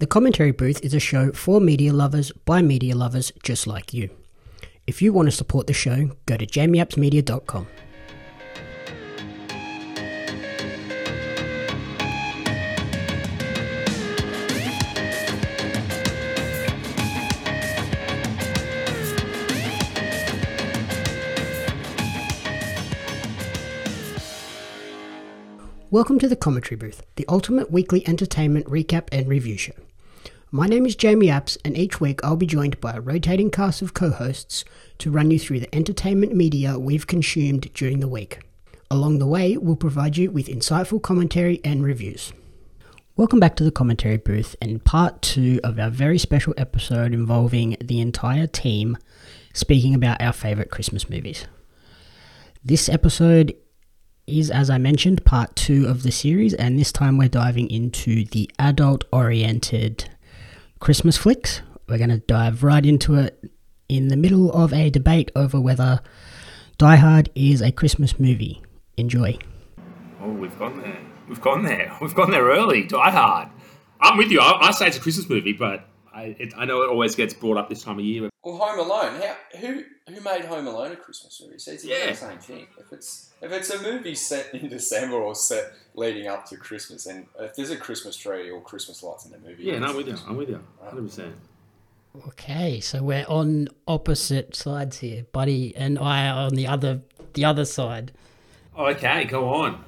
The Commentary Booth is a show for media lovers by media lovers just like you. If you want to support the show, go to jamieappsmedia.com. Welcome to the Commentary Booth, the ultimate weekly entertainment recap and review show. My name is Jamie Apps, and each week I'll be joined by a rotating cast of co hosts to run you through the entertainment media we've consumed during the week. Along the way, we'll provide you with insightful commentary and reviews. Welcome back to the Commentary Booth and part two of our very special episode involving the entire team speaking about our favourite Christmas movies. This episode is, as I mentioned, part two of the series, and this time we're diving into the adult oriented Christmas flicks. We're going to dive right into it in the middle of a debate over whether Die Hard is a Christmas movie. Enjoy. Oh, we've gone there. We've gone there. We've gone there early. Die Hard. I'm with you. I, I say it's a Christmas movie, but I, it, I know it always gets brought up this time of year. Well, Home Alone. How who who made Home Alone a Christmas movie? So it's the Yeah. exact same thing. If it's if it's a movie set in December or set leading up to Christmas, and if there's a Christmas tree or Christmas lights in the movie, Yeah, no, I'm with you. I'm with you. 100%. Okay, so we're on opposite sides here. Buddy and I are on the other the other side. Okay, go on.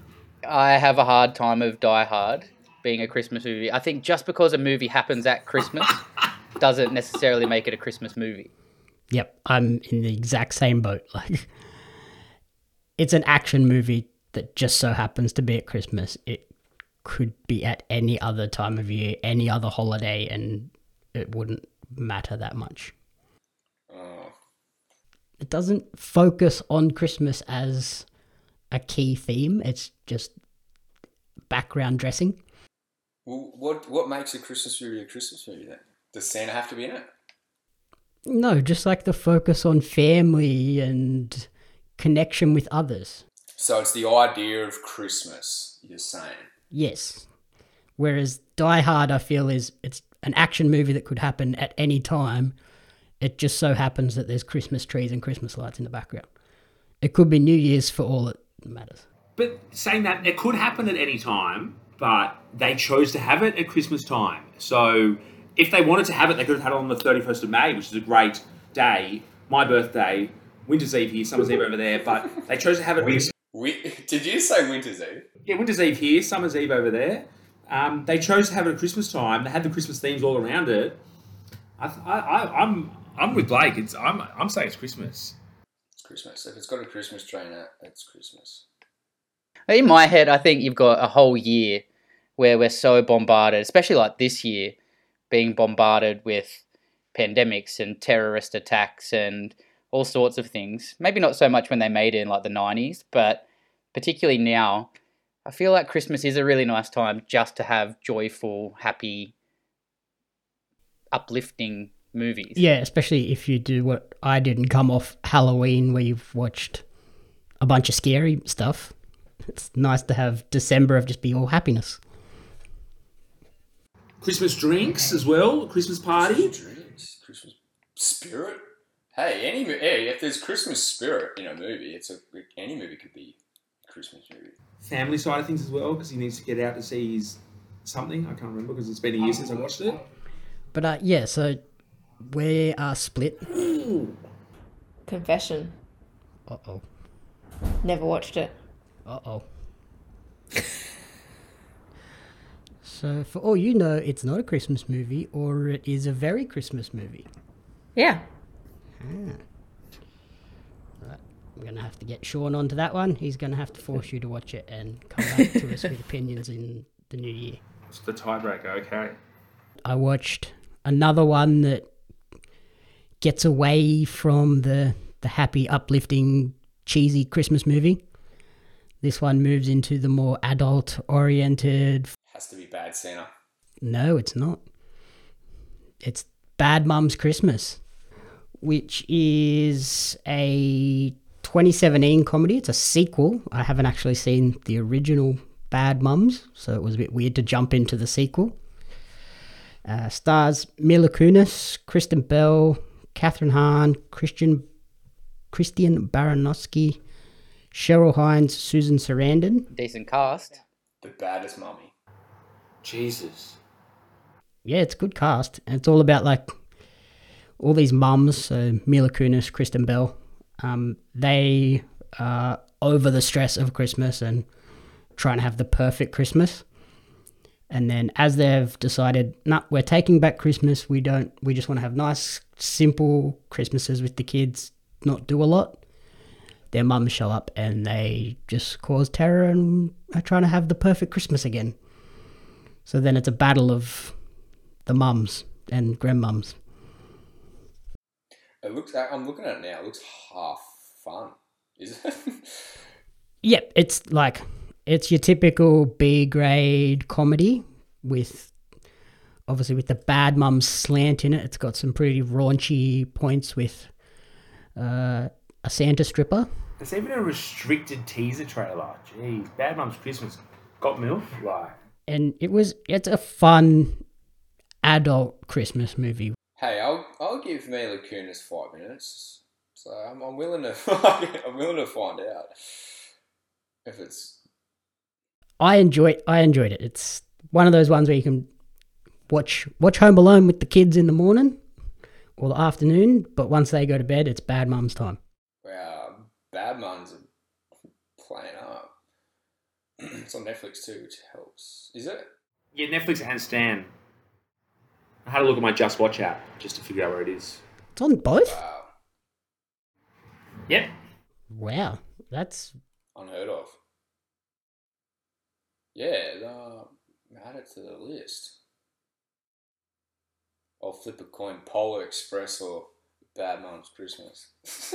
I have a hard time of Die Hard being a Christmas movie. I think just because a movie happens at Christmas doesn't necessarily make it a Christmas movie. Yep, I'm in the exact same boat. Like, it's an action movie that just so happens to be at Christmas. It could be at any other time of year, any other holiday, and it wouldn't matter that much. Oh. It doesn't focus on Christmas as a key theme. It's just background dressing. Well, what what makes a Christmas movie a Christmas movie then? Does Santa have to be in it? No, just like the focus on family and connection with others. So it's the idea of Christmas. You're saying. Yes. Whereas Die Hard, I feel, is it's an action movie that could happen at any time. It just so happens that there's Christmas trees and Christmas lights in the background. It could be New Year's for all it matters. But saying that, it could happen at any time, but they chose to have it at Christmas time. So if they wanted to have it, they could have had it on the 31st of May, which is a great day. My birthday, Winter's Eve here, Summer's Eve over there, but they chose to have it. We, did you say Winter's Eve? Yeah, Winter's Eve here, Summer's Eve over there. Um, they chose to have it at Christmas time. They had the Christmas themes all around it. I, I, I, I'm, I'm with Blake. It's, I'm, I'm saying it's Christmas. It's Christmas. If it's got a Christmas tree in it's Christmas. In my head, I think you've got a whole year where we're so bombarded, especially like this year, being bombarded with pandemics and terrorist attacks and all sorts of things. Maybe not so much when they made it in like the 90s, but particularly now, I feel like Christmas is a really nice time just to have joyful, happy, uplifting movies. Yeah, especially if you do what I did and come off Halloween where you've watched a bunch of scary stuff. It's nice to have December of just be all happiness. Christmas drinks as well, Christmas party. Christmas drinks, Christmas spirit. Hey, any hey, if there's Christmas spirit in a movie, it's a any movie could be a Christmas movie. family side of things as well because he needs to get out to see his something. I can't remember because it's been a year since I watched it. But uh, yeah, so we are split. Confession. Uh oh. Never watched it. Uh oh. so, for all you know, it's not a Christmas movie, or it is a very Christmas movie. Yeah. Right. I'm going to have to get Sean onto that one. He's going to have to force you to watch it and come back to us with opinions in the new year. It's the tiebreaker. Okay. I watched another one that gets away from the the happy, uplifting, cheesy Christmas movie. This one moves into the more adult oriented. Has to be Bad Santa. No, it's not. It's Bad Mum's Christmas, which is a 2017 comedy. It's a sequel. I haven't actually seen the original Bad Mums, so it was a bit weird to jump into the sequel. Uh, stars Mila Kunis, Kristen Bell, Kathryn Hahn, Christian Christian Baranowski, Cheryl Hines, Susan Sarandon. Decent cast. The baddest mummy. Jesus. Yeah, it's a good cast. And it's all about like all these mums, so Mila Kunis, Kristen Bell. Um, they are over the stress of Christmas and trying to have the perfect Christmas. And then as they've decided, nah, we're taking back Christmas. We don't. We just want to have nice, simple Christmases with the kids. Not do a lot. Their mums show up and they just cause terror and are trying to have the perfect Christmas again. So then it's a battle of the mums and grandmums. It looks. I'm looking at it now. It looks half fun. Is it? Yep, it's like it's your typical B grade comedy with obviously with the bad mum slant in it. It's got some pretty raunchy points with uh, a Santa stripper. There's even a restricted teaser trailer. Jeez, Bad Mum's Christmas got milf. Like, And it was it's a fun adult Christmas movie. Hey, I'll I'll give Mila Kunis five minutes. So I'm, I'm willing to. I'm willing to find out if it's. I enjoy I enjoyed it. It's one of those ones where you can watch watch Home Alone with the kids in the morning or the afternoon, but once they go to bed, it's bad mum's time. Wow, Bad Mums are playing up. it's on Netflix too, which helps. Is it? yeah, Netflix and Stan. I had a look at my Just Watch app just to figure out where it is. It's on both. Wow, Yep. Wow, that's unheard of. Yeah, uh, add it to the list. I'll flip a coin: Polar Express or Bad Mom's Christmas.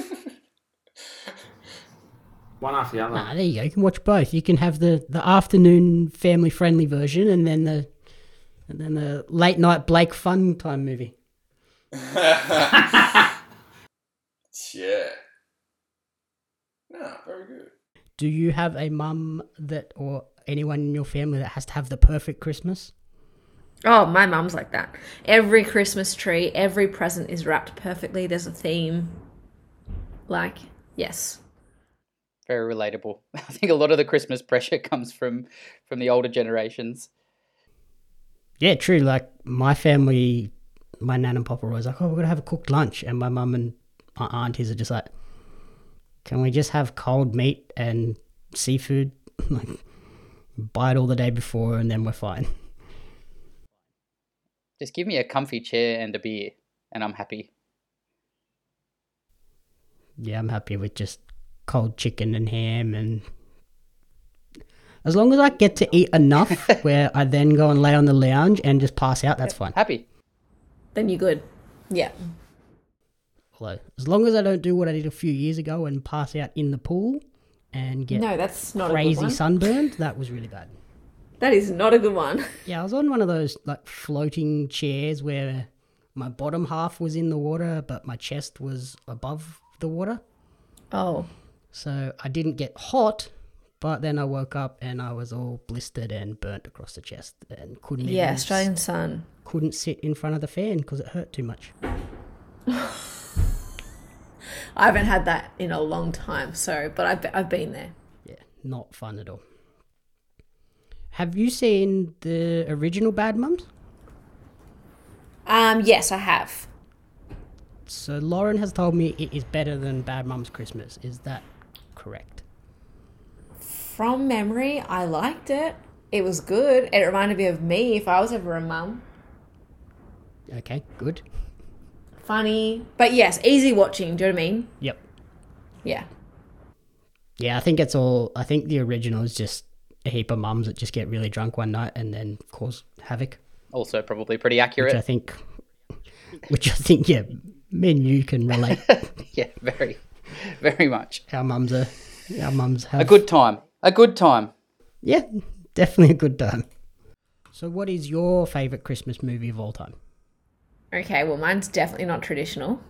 One after the other. Ah, there you go. You can watch both. You can have the, the afternoon family friendly version, and then the and then the late night Blake fun time movie. yeah. No, very good. Do you have a mum that or anyone in your family that has to have the perfect Christmas? Oh, my mum's like that. Every Christmas tree, every present is wrapped perfectly. There's a theme. Like, yes. Very relatable. I think a lot of the Christmas pressure comes from from the older generations. Yeah, true. Like my family, my nan and papa were always like, "Oh, we're gonna have a cooked lunch," and my mum and my aunties are just like, "Can we just have cold meat and seafood? like, buy it all the day before, and then we're fine." Just give me a comfy chair and a beer, and I'm happy. Yeah, I'm happy with just cold chicken and ham and as long as I get to eat enough where I then go and lay on the lounge and just pass out, that's fine. Happy. Then you're good. Yeah. Hello. as long as I don't do what I did a few years ago and pass out in the pool and get No, that's not crazy sunburned, that was really bad. That is not a good one. Yeah, I was on one of those like floating chairs where my bottom half was in the water, but my chest was above the water. Oh. So I didn't get hot, but then I woke up and I was all blistered and burnt across the chest and couldn't Yeah, even Australian sun. couldn't sit in front of the fan because it hurt too much. I haven't had that in a long time, so, but I've, I've been there. Yeah, not fun at all. Have you seen the original Bad Mums? Um, yes, I have. So Lauren has told me it is better than Bad Mums Christmas. Is that correct? From memory, I liked it. It was good. It reminded me of me if I was ever a mum. Okay, good. Funny. But yes, easy watching. Do you know what I mean? Yep. Yeah. Yeah, I think it's all. I think the original is just a heap of mums that just get really drunk one night and then cause havoc. Also, probably pretty Which I accurate. think, which I think, yeah, men you can relate. yeah, very, very much. our mums are, our mums have A good time. A good time. Yeah, definitely a good time. So, what is your favorite Christmas movie of all time? Okay, well, mine's definitely not traditional,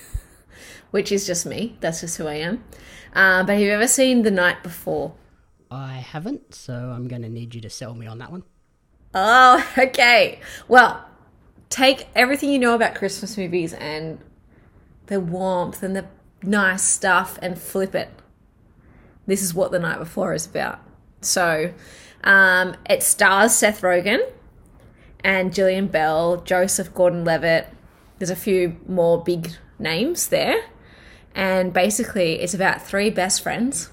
which is just me. That's just who I am. Uh, but have you ever seen The Night Before? I haven't, so I'm going to need you to sell me on that one. Oh, okay. Well, take everything you know about Christmas movies and the warmth and the nice stuff and flip it. This is what the night before is about. So, um, it stars Seth Rogen and Jillian Bell, Joseph Gordon-Levitt. There's a few more big names there, and basically, it's about three best friends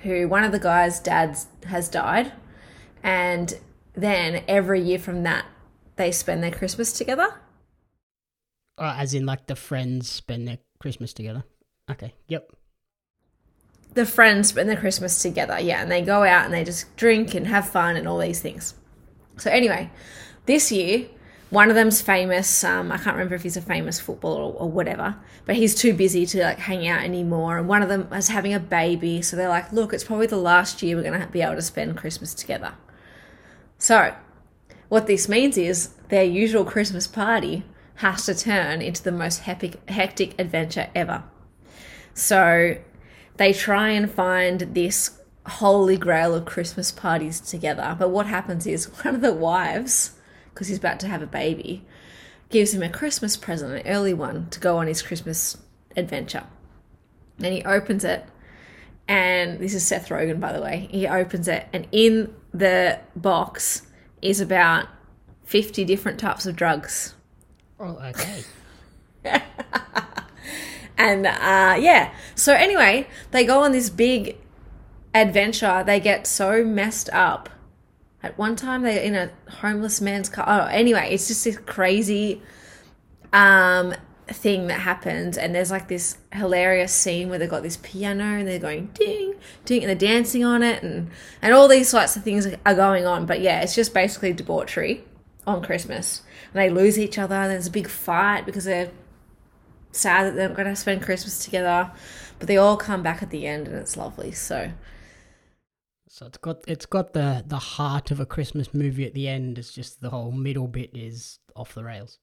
who one of the guys' dads has died, and then every year from that, they spend their Christmas together. Uh, as in, like the friends spend their Christmas together. Okay. Yep. The friends spend their Christmas together, yeah, and they go out and they just drink and have fun and all these things. So, anyway, this year, one of them's famous. Um, I can't remember if he's a famous footballer or, or, whatever, but he's too busy to like hang out anymore. And one of them is having a baby, so they're like, "Look, it's probably the last year we're gonna be able to spend Christmas together." So, what this means is their usual Christmas party has to turn into the most hectic, hectic adventure ever. So, they try and find this holy grail of Christmas parties together. But what happens is one of the wives, because he's about to have a baby, gives him a Christmas present, an early one, to go on his Christmas adventure. And he opens it, and this is Seth Rogen, by the way. He opens it, and in the box is about 50 different types of drugs. Oh, okay. and uh, yeah, so anyway, they go on this big adventure. They get so messed up. At one time, they're in a homeless man's car. Oh, anyway, it's just this crazy um, thing that happens. And there's like this hilarious scene where they've got this piano and they're going ding, ding, and they're dancing on it, and, and all these sorts of things are going on. But yeah, it's just basically debauchery on Christmas. And they lose each other, and there's a big fight because they're sad that they're not going to spend Christmas together. But they all come back at the end, and it's lovely. So So it's got it's got the the heart of a Christmas movie at the end. It's just the whole middle bit is off the rails.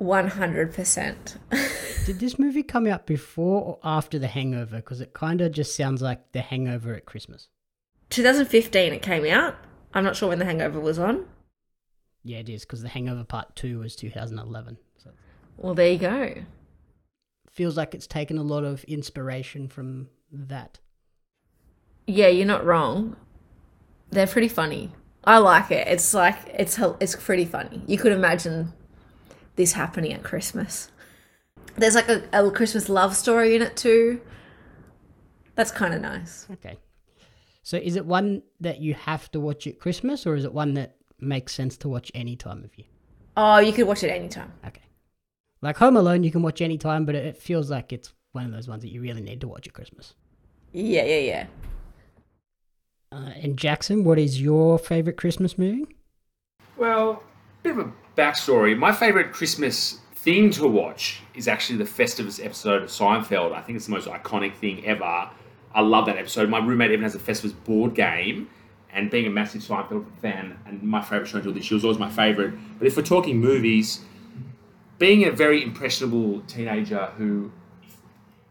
100%. Did this movie come out before or after The Hangover? Because it kind of just sounds like The Hangover at Christmas. 2015 it came out. I'm not sure when The Hangover was on. Yeah, it is because The Hangover Part Two was 2011. Well, there you go. feels like it's taken a lot of inspiration from that. Yeah, you're not wrong. They're pretty funny. I like it. It's like it's it's pretty funny. You could imagine this happening at Christmas. There's like a, a Christmas love story in it too. That's kind of nice. Okay. So is it one that you have to watch at Christmas, or is it one that makes sense to watch any time of year? Oh, you could watch it anytime. Okay. Like Home Alone, you can watch any time, but it- it feels like it's one of those ones that you really need to watch at Christmas. Yeah, yeah, yeah. Uh, and Jackson, what is your favorite Christmas movie? Well, bit of a backstory. My favourite Christmas thing to watch is actually the Festivus episode of Seinfeld. I think it's the most iconic thing ever. I love that episode. My roommate even has a Festivus board game, and being a massive Seinfeld fan, and my favourite show until this year was always my favourite. But if we're talking movies, being a very impressionable teenager who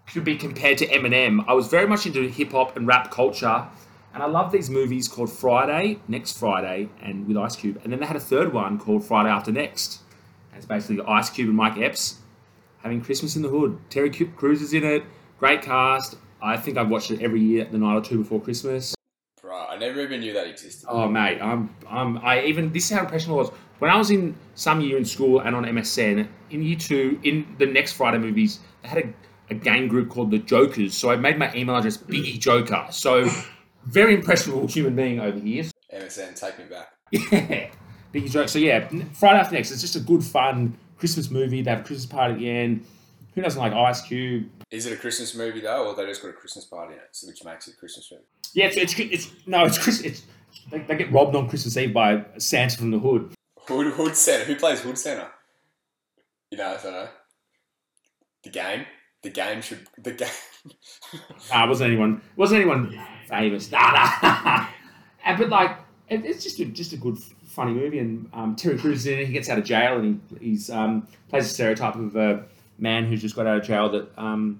could be compared to Eminem, I was very much into hip hop and rap culture. And I love these movies called Friday, Next Friday, and with Ice Cube. And then they had a third one called Friday After Next. And it's basically Ice Cube and Mike Epps having Christmas in the Hood. Terry Crews is in it. Great cast. I think I've watched it every year, the night or two before Christmas. I never even knew that existed. Oh mate, I'm I'm I even this is how impressionable I was. When I was in some year in school and on MSN, in year two, in the next Friday movies, they had a, a game group called the Jokers. So I made my email address Biggie Joker. So very impressionable human being over here. MSN, take me back. Yeah. Biggie Joker. So yeah, Friday After Next, it's just a good fun Christmas movie. They have a Christmas party at the end. Who doesn't like Ice Cube? Is it a Christmas movie though, or they just got a Christmas party in it, which makes it a Christmas movie? Yeah, it's it's, it's no, it's Chris. It's they, they get robbed on Christmas Eve by Santa from the Hood. Hood Hood Santa. Who plays Hood Santa? You know, I don't know. The game. The game should. The game. Nah, it wasn't anyone. Wasn't anyone famous. Nah, nah. and, but like, it, it's just a, just a good, funny movie. And um, Terry Crews is in it. He gets out of jail and he he's um, plays a stereotype of a man who's just got out of jail that um,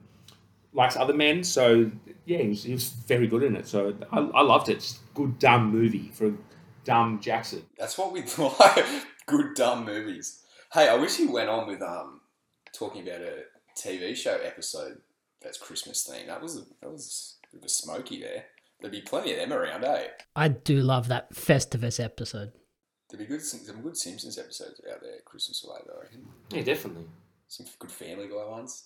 likes other men. So yeah, he was, he was very good in it. So I, I loved it. Just a good dumb movie for a dumb Jackson. That's what we like. Good dumb movies. Hey, I wish you went on with um talking about a TV show episode that's Christmas themed. That was a, that was a bit of a smoky there. There'd be plenty of them around, eh? I do love that Festivus episode. There'd be good some good Simpsons episodes out there Christmas related, I reckon. Yeah, definitely. Some good Family Guy ones.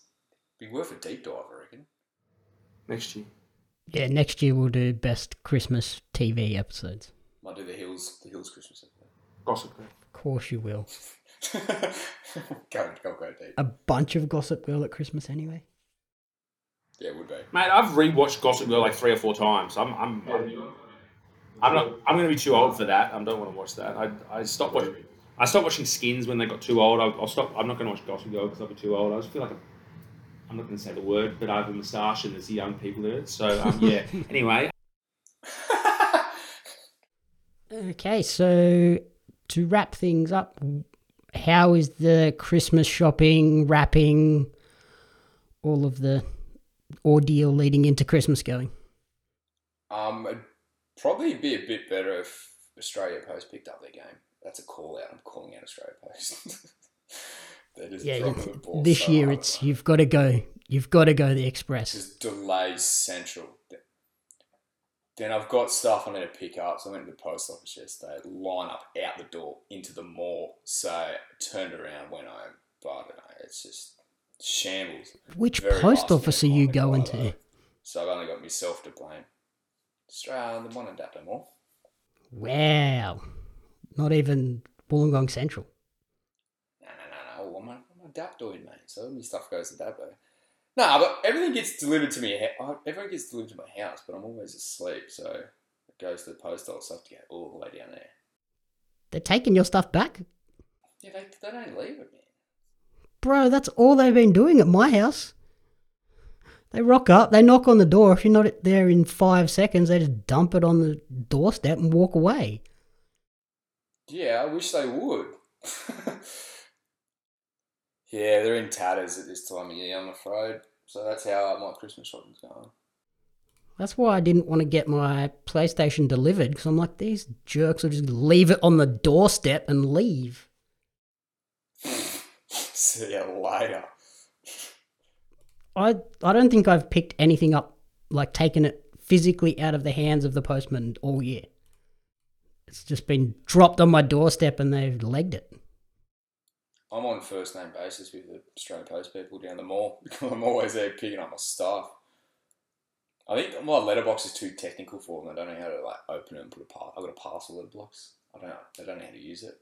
Be worth a deep dive, I reckon. Next year. Yeah, next year we'll do best Christmas TV episodes. Might do the Hills, the Hills Christmas episode. Gossip Girl. Of course you will. go, go, go deep. A bunch of Gossip Girl at Christmas anyway. Yeah, it would be. Mate, I've rewatched Gossip Girl like three or four times. I'm, I'm, I'm not. I'm going to be too old for that. I don't want to watch that. I, I stopped watching. I stopped watching Skins when they got too old. I'll, I'll stop. I'm not going to watch Gossip Girl because I'll be too old. I just feel like I'm, I'm not going to say the word, but I have a moustache and there's young people in it. So um, yeah. anyway, Okay, so to wrap things up, how is the Christmas shopping, wrapping, all of the ordeal leading into Christmas going? Um, it'd probably be a bit better if Australia Post picked up their game. That's a call out. I'm calling out Australia Post. They're just Yeah, dropping the ball this so year hard, it's you've got to go. You've got to go the express. just delays central. Then I've got stuff I need to pick up. So I went to the post office yesterday. Line up out the door into the mall. So I turned around, went home. But I don't know. It's just shambles. Which Very post office are you going to? So I've only got myself to blame. Australia, the one in Dapto Mall. Wow, not even Wollongong Central. A Dapdoid, mate. So all my stuff goes to. No, but everything gets delivered to me. Everything gets delivered to my house, but I'm always asleep. So it goes to the post office. I have to get all the way down there. They're taking your stuff back, Yeah, they, they don't leave it, man. bro. That's all they've been doing at my house. They rock up, they knock on the door. If you're not there in five seconds, they just dump it on the doorstep and walk away. Yeah, I wish they would. yeah, they're in tatters at this time of year, I'm afraid. So that's how my Christmas shopping's going. That's why I didn't want to get my PlayStation delivered because I'm like, these jerks will just leave it on the doorstep and leave. See you later. I I don't think I've picked anything up like taken it physically out of the hands of the postman all year. It's just been dropped on my doorstep and they've legged it. I'm on first name basis with the Australian Post people down the mall because I'm always there picking up my stuff. I think my letterbox is too technical for them. I don't know how to like open it and put a par- I've got a parcel letterbox. I don't know. I don't know how to use it.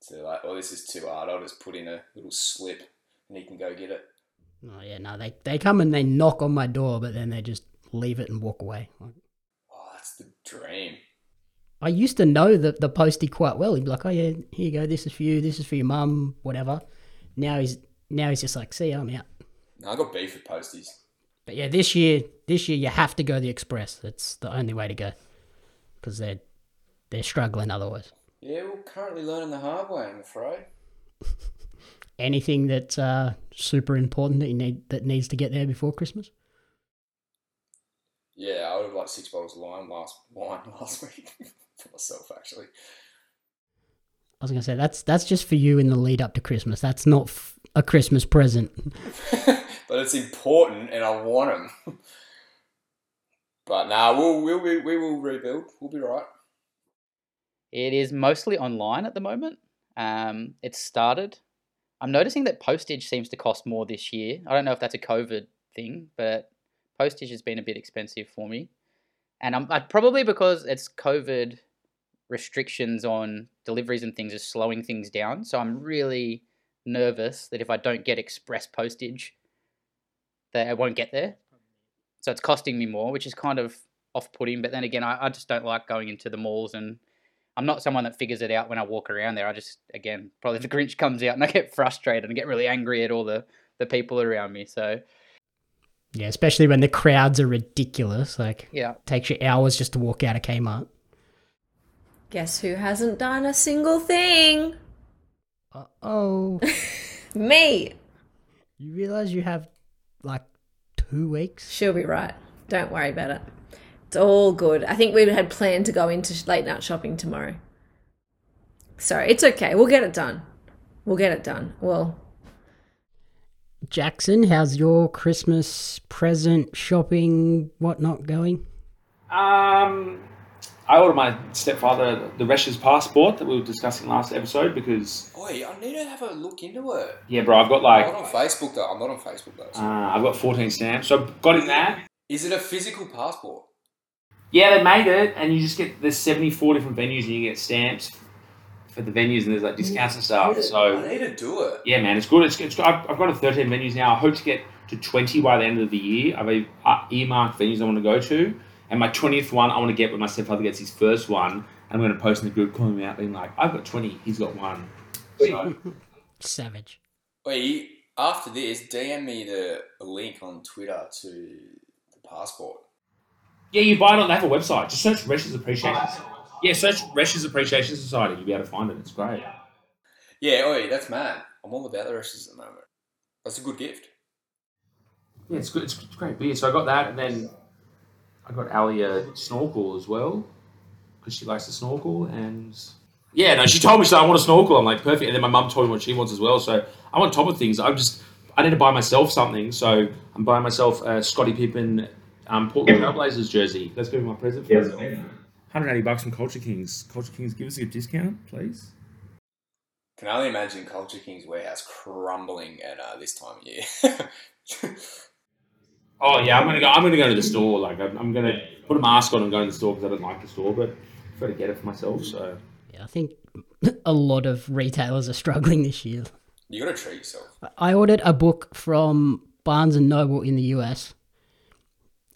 So they're like, oh, this is too hard. I'll just put in a little slip and he can go get it. Oh yeah, no, they they come and they knock on my door, but then they just leave it and walk away. Oh, that's the dream. I used to know the the postie quite well. He'd be like, "Oh yeah, here you go. This is for you. This is for your mum. Whatever." Now he's now he's just like, "See, ya, I'm out." No, I got beef with posties. But yeah, this year, this year you have to go the express. It's the only way to go because they're they're struggling otherwise. Yeah, we're currently learning the hard way, I'm afraid. Anything that's uh, super important that you need that needs to get there before Christmas. Yeah, I would have liked six bottles of wine last wine last week for myself actually. I was gonna say that's that's just for you in the lead up to Christmas. That's not f- a Christmas present. but it's important, and I want them. but nah, we'll we'll we, we will rebuild. We'll be right. It is mostly online at the moment. Um, it's started. I'm noticing that postage seems to cost more this year. I don't know if that's a COVID thing, but postage has been a bit expensive for me. And I'm I, probably because it's COVID restrictions on deliveries and things is slowing things down. So I'm really nervous that if I don't get express postage, that I won't get there. So it's costing me more, which is kind of off putting. But then again, I, I just don't like going into the malls and I'm not someone that figures it out when I walk around there. I just, again, probably the Grinch comes out and I get frustrated and get really angry at all the, the people around me. So, Yeah, especially when the crowds are ridiculous. Like, yeah. takes you hours just to walk out of Kmart. Guess who hasn't done a single thing? Uh oh, Me. you realize you have like two weeks. She'll be right. Don't worry about it. It's all good. I think we had planned to go into late night shopping tomorrow. So it's okay. We'll get it done. We'll get it done. Well, Jackson, how's your Christmas present shopping whatnot going? Um, I ordered my stepfather the Resch's passport that we were discussing last episode because Oi, I need to have a look into it. yeah, bro, I've got I'm like not on Facebook though. I'm not on Facebook though. uh, I've got 14 stamps, so I've got him that. Is it a physical passport? Yeah, they made it, and you just get there's 74 different venues, and you get stamps for the venues, and there's like discounts and stuff. So I need to do it. yeah, man, it's good. It's, it's I've, I've got to 13 venues now. I hope to get to 20 by the end of the year. I've uh, earmarked venues I want to go to, and my 20th one I want to get when my stepfather gets his first one. And I'm going to post in the group, calling me out, being like, "I've got 20, he's got one." So, Savage. Oi, after this, DM me the link on Twitter to the passport. yeah, you buy it on. They have a website. Just search Resch's Appreciation. Yeah, search Resch's Appreciation Society. You'll be able to find it. It's great. Yeah, oi, that's mad. I'm all about the rushes at the moment. That's a good gift. Yeah, it's good. It's, it's great beer. So I got that, and then I got Ali a snorkel as well because she likes to snorkel. And yeah, no, she told me she said, I want a snorkel. I'm like perfect. And then my mum told me what she wants as well. So I'm on top of things. I'm just I need to buy myself something. So I'm buying myself a Scottie Pippen um, Portland Trailblazers jersey. That's going to be my present for yes. 180 bucks from Culture Kings. Culture Kings, give us a discount, please. Can only imagine Culture King's warehouse crumbling at uh, this time of year. Oh yeah, I'm gonna go. I'm gonna go to the store. Like I'm, I'm gonna put a mask on and go to the store because I don't like the store, but I prefer to get it for myself. So Yeah, I think a lot of retailers are struggling this year. you gotta treat yourself. I ordered a book from Barnes and Noble in the US.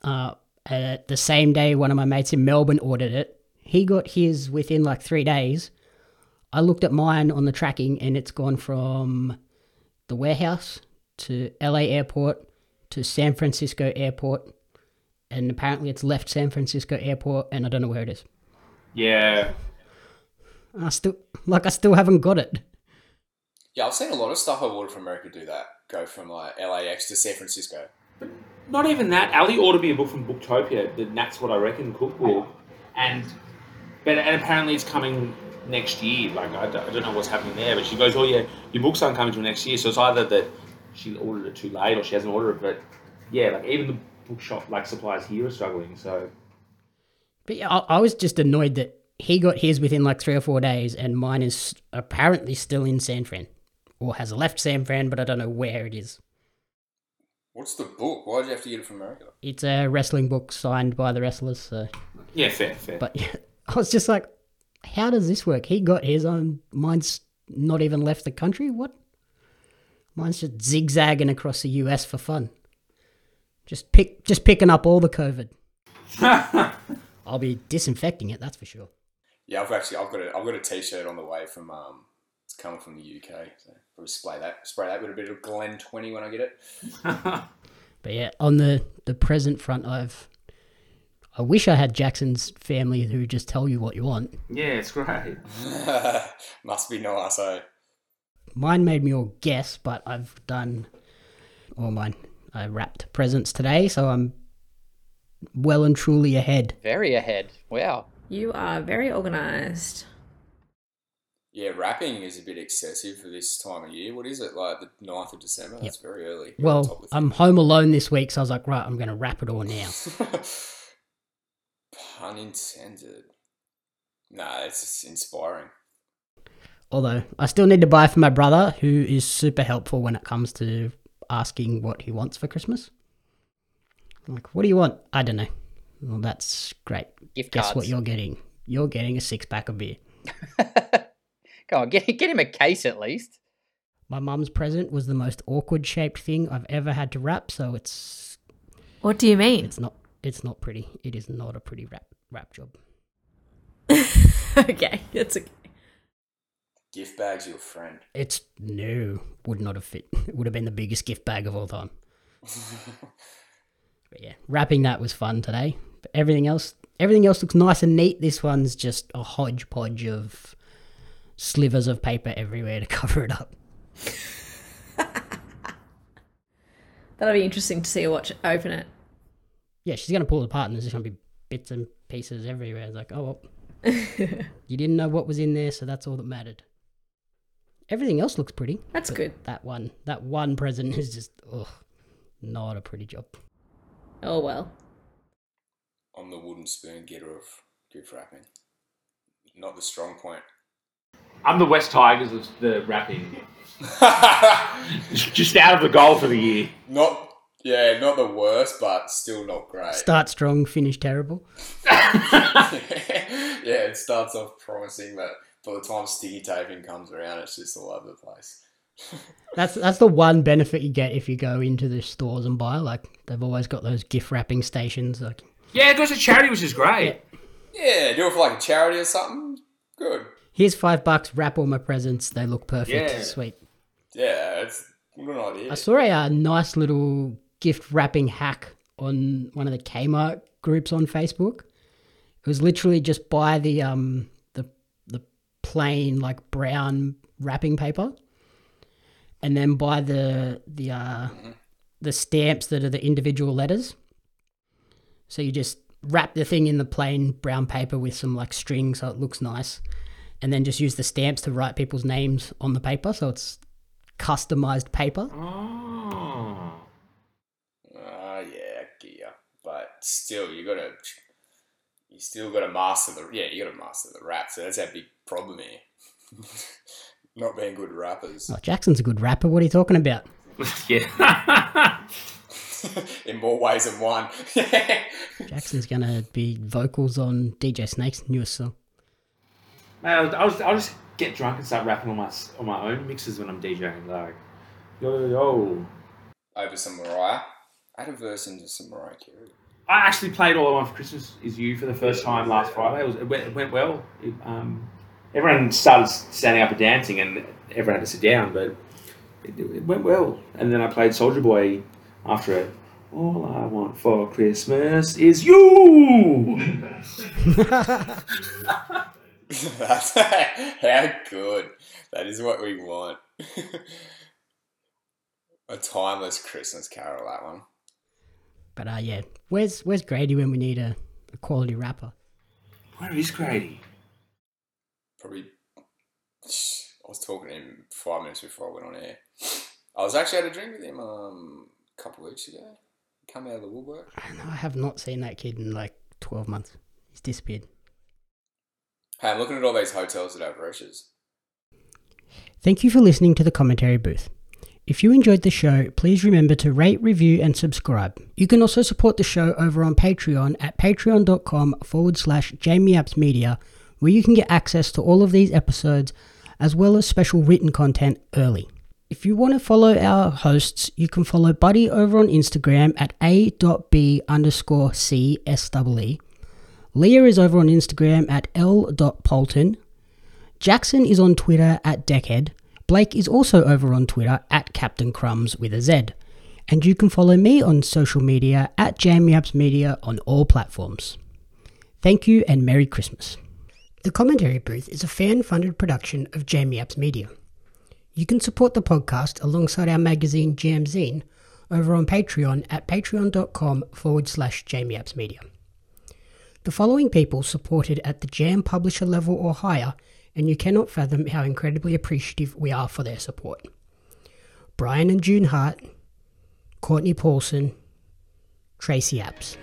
Uh, uh, the same day, one of my mates in Melbourne ordered it. He got his within like three days. I looked at mine on the tracking, and it's gone from the warehouse to LA airport to San Francisco airport, and apparently it's left San Francisco airport, and I don't know where it is. yeah, I still like I still haven't got it. Yeah, I've seen a lot of stuff I've ordered from America do that. Go from like LAX to San Francisco. not even that. Ali ordered me a book from Booktopia, the That's What I Reckon cookbook, and but and apparently it's coming next year. Like I don't, I don't know what's happening there, but she goes, "Oh yeah, your books aren't coming till next year." So it's either that she ordered it too late or she hasn't ordered it. But yeah, like even the bookshop like suppliers here are struggling. So But yeah, I, I was just annoyed that he got his within like three or four days, and mine is apparently still in San Fran, or has left San Fran, but I don't know where it is. What's the book? Why did you have to get it from America? It's a wrestling book signed by the wrestlers. So, yeah, fair, fair. but yeah, I was just like, how does this work? He got his own. Mine's not even left the country. What? Mine's just zigzagging across the U.S. for fun. Just pick, just picking up all the COVID. I'll be disinfecting it. That's for sure. Yeah, I've actually I've got a I've got a T-shirt on the way from um it's coming from the UK. So probably spray that spray that with a bit of Glen Twenty when I get it. But yeah, on the the present front, I've I wish I had Jackson's family who just tell you what you want. yeah, it's great. Must be nice, eh? Mine made me all guess, but I've done all mine. I wrapped presents today, so I'm well and truly ahead. Very ahead. Wow. you are very organized. Yeah, wrapping is a bit excessive for this time of year. What is it like the 9th of December? That's very early. You're Well, I'm home alone this week, so I was like, right, I'm going to wrap it all now. Pun intended. Nah, it's just inspiring. Although I still need to buy for my brother, who is super helpful when it comes to asking what he wants for Christmas. I'm like, what do you want? I don't know. Well, that's great. Gift Guess cards. what you're getting? You're getting a six pack of beer. Come on, get get him a case at least. My mum's present was the most awkward shaped thing I've ever had to wrap, so it's What do you mean? it's not it's not pretty. It is not a pretty wrap wrap job. okay, that's okay. Gift bag's your friend. It's no, would not have fit. It would have been the biggest gift bag of all time. but yeah, wrapping that was fun today. But everything else, everything else looks nice and neat. This one's just a hodgepodge of slivers of paper everywhere to cover it up. That'll be interesting to see her watch open it. Yeah, she's gonna pull it apart, and there's just gonna be bits and pieces everywhere. It's like, oh, well, you didn't know what was in there, so that's all that mattered. Everything else looks pretty. That's good. That one, that one present is just, ugh, not a pretty job. Oh well. I'm the wooden spoon getter of gift wrapping. Not the strong point. I'm the West Tigers of the wrapping. Just out of the goal for the year. not yeah, not the worst, but still not great. Start strong, finish terrible. yeah, it starts off promising, but by the time sticky taping comes around, it's just all over the place. That's that's the one benefit you get if you go into the stores and buy. Like they've always got those gift wrapping stations. Like Yeah, it goes to charity, which is great. Yeah, do it for like a charity or something. Good. here's five bucks, wrap all my presents. They look perfect, Yeah. sweet. Yeah, it's a good idea. I saw a uh, nice little gift wrapping hack on one of the Kmart groups on Facebook. It was literally just buy the um the the plain like brown wrapping paper, and then buy the the uh the stamps that are the individual letters. So you just wrap the thing in the plain brown paper with some like string so it looks nice, and then just use the stamps to write people's names on the paper so it's customized paper. Oh. Ah, yeah, gear. But still, you gotta, you still gotta master the, yeah, you gotta master the rap. So that's our big problem here. Not being good rappers. Oh, Jackson's a good rapper. What are you talking about? yeah. In more ways than one. Jackson's gonna be vocals on DJ Snake's newest song. Mate, I'll, I'll, just, I'll just get drunk and start rapping on my on my own mixes when I'm DJing. Like, yo, yo, yo. Over some Mariah. Add a verse into some Mariah Carey. I actually played All I Want for Christmas Is You for the first time last Friday. It, was, it, went, it went well. It, um, everyone started standing up and dancing, and everyone had to sit down, but it, it went well. And then I played Soulja Boy after it. All I want for Christmas is you. How good. That is what we want. a timeless Christmas carol, that one. But uh, yeah, where's where's Grady when we need a, a quality rapper? Where is Grady? Probably, I was talking to him five minutes before I went on air. I was actually at a drink with him um, a couple of weeks ago. Come out of the woodwork. I know I have not seen that kid in like twelve months. He's disappeared. Hey, I'm looking at all these hotels that have roaches. Thank you for listening to the commentary booth. If you enjoyed the show, please remember to rate, review, and subscribe. You can also support the show over on Patreon at patreon.com forward slash Jamie Apps Media, where you can get access to all of these episodes as well as special written content early. If you want to follow our hosts, you can follow Buddy over on Instagram at a.b underscore cswe. Leah is over on Instagram at l.polton. Jackson is on Twitter at Deckhead. Blake is also over on Twitter at Captain Crumbs with a Z. And you can follow me on social media at Jamie Apps Media on all platforms. Thank you and Merry Christmas. The Commentary Booth is a fan funded production of Jamie Apps Media. You can support the podcast alongside our magazine Jamzine over on Patreon at patreon.com forward slash Jamie Apps Media. The following people supported at the Jam publisher level or higher, and you cannot fathom how incredibly appreciative we are for their support. Brian and June Hart, Courtney Paulson, Tracy Apps.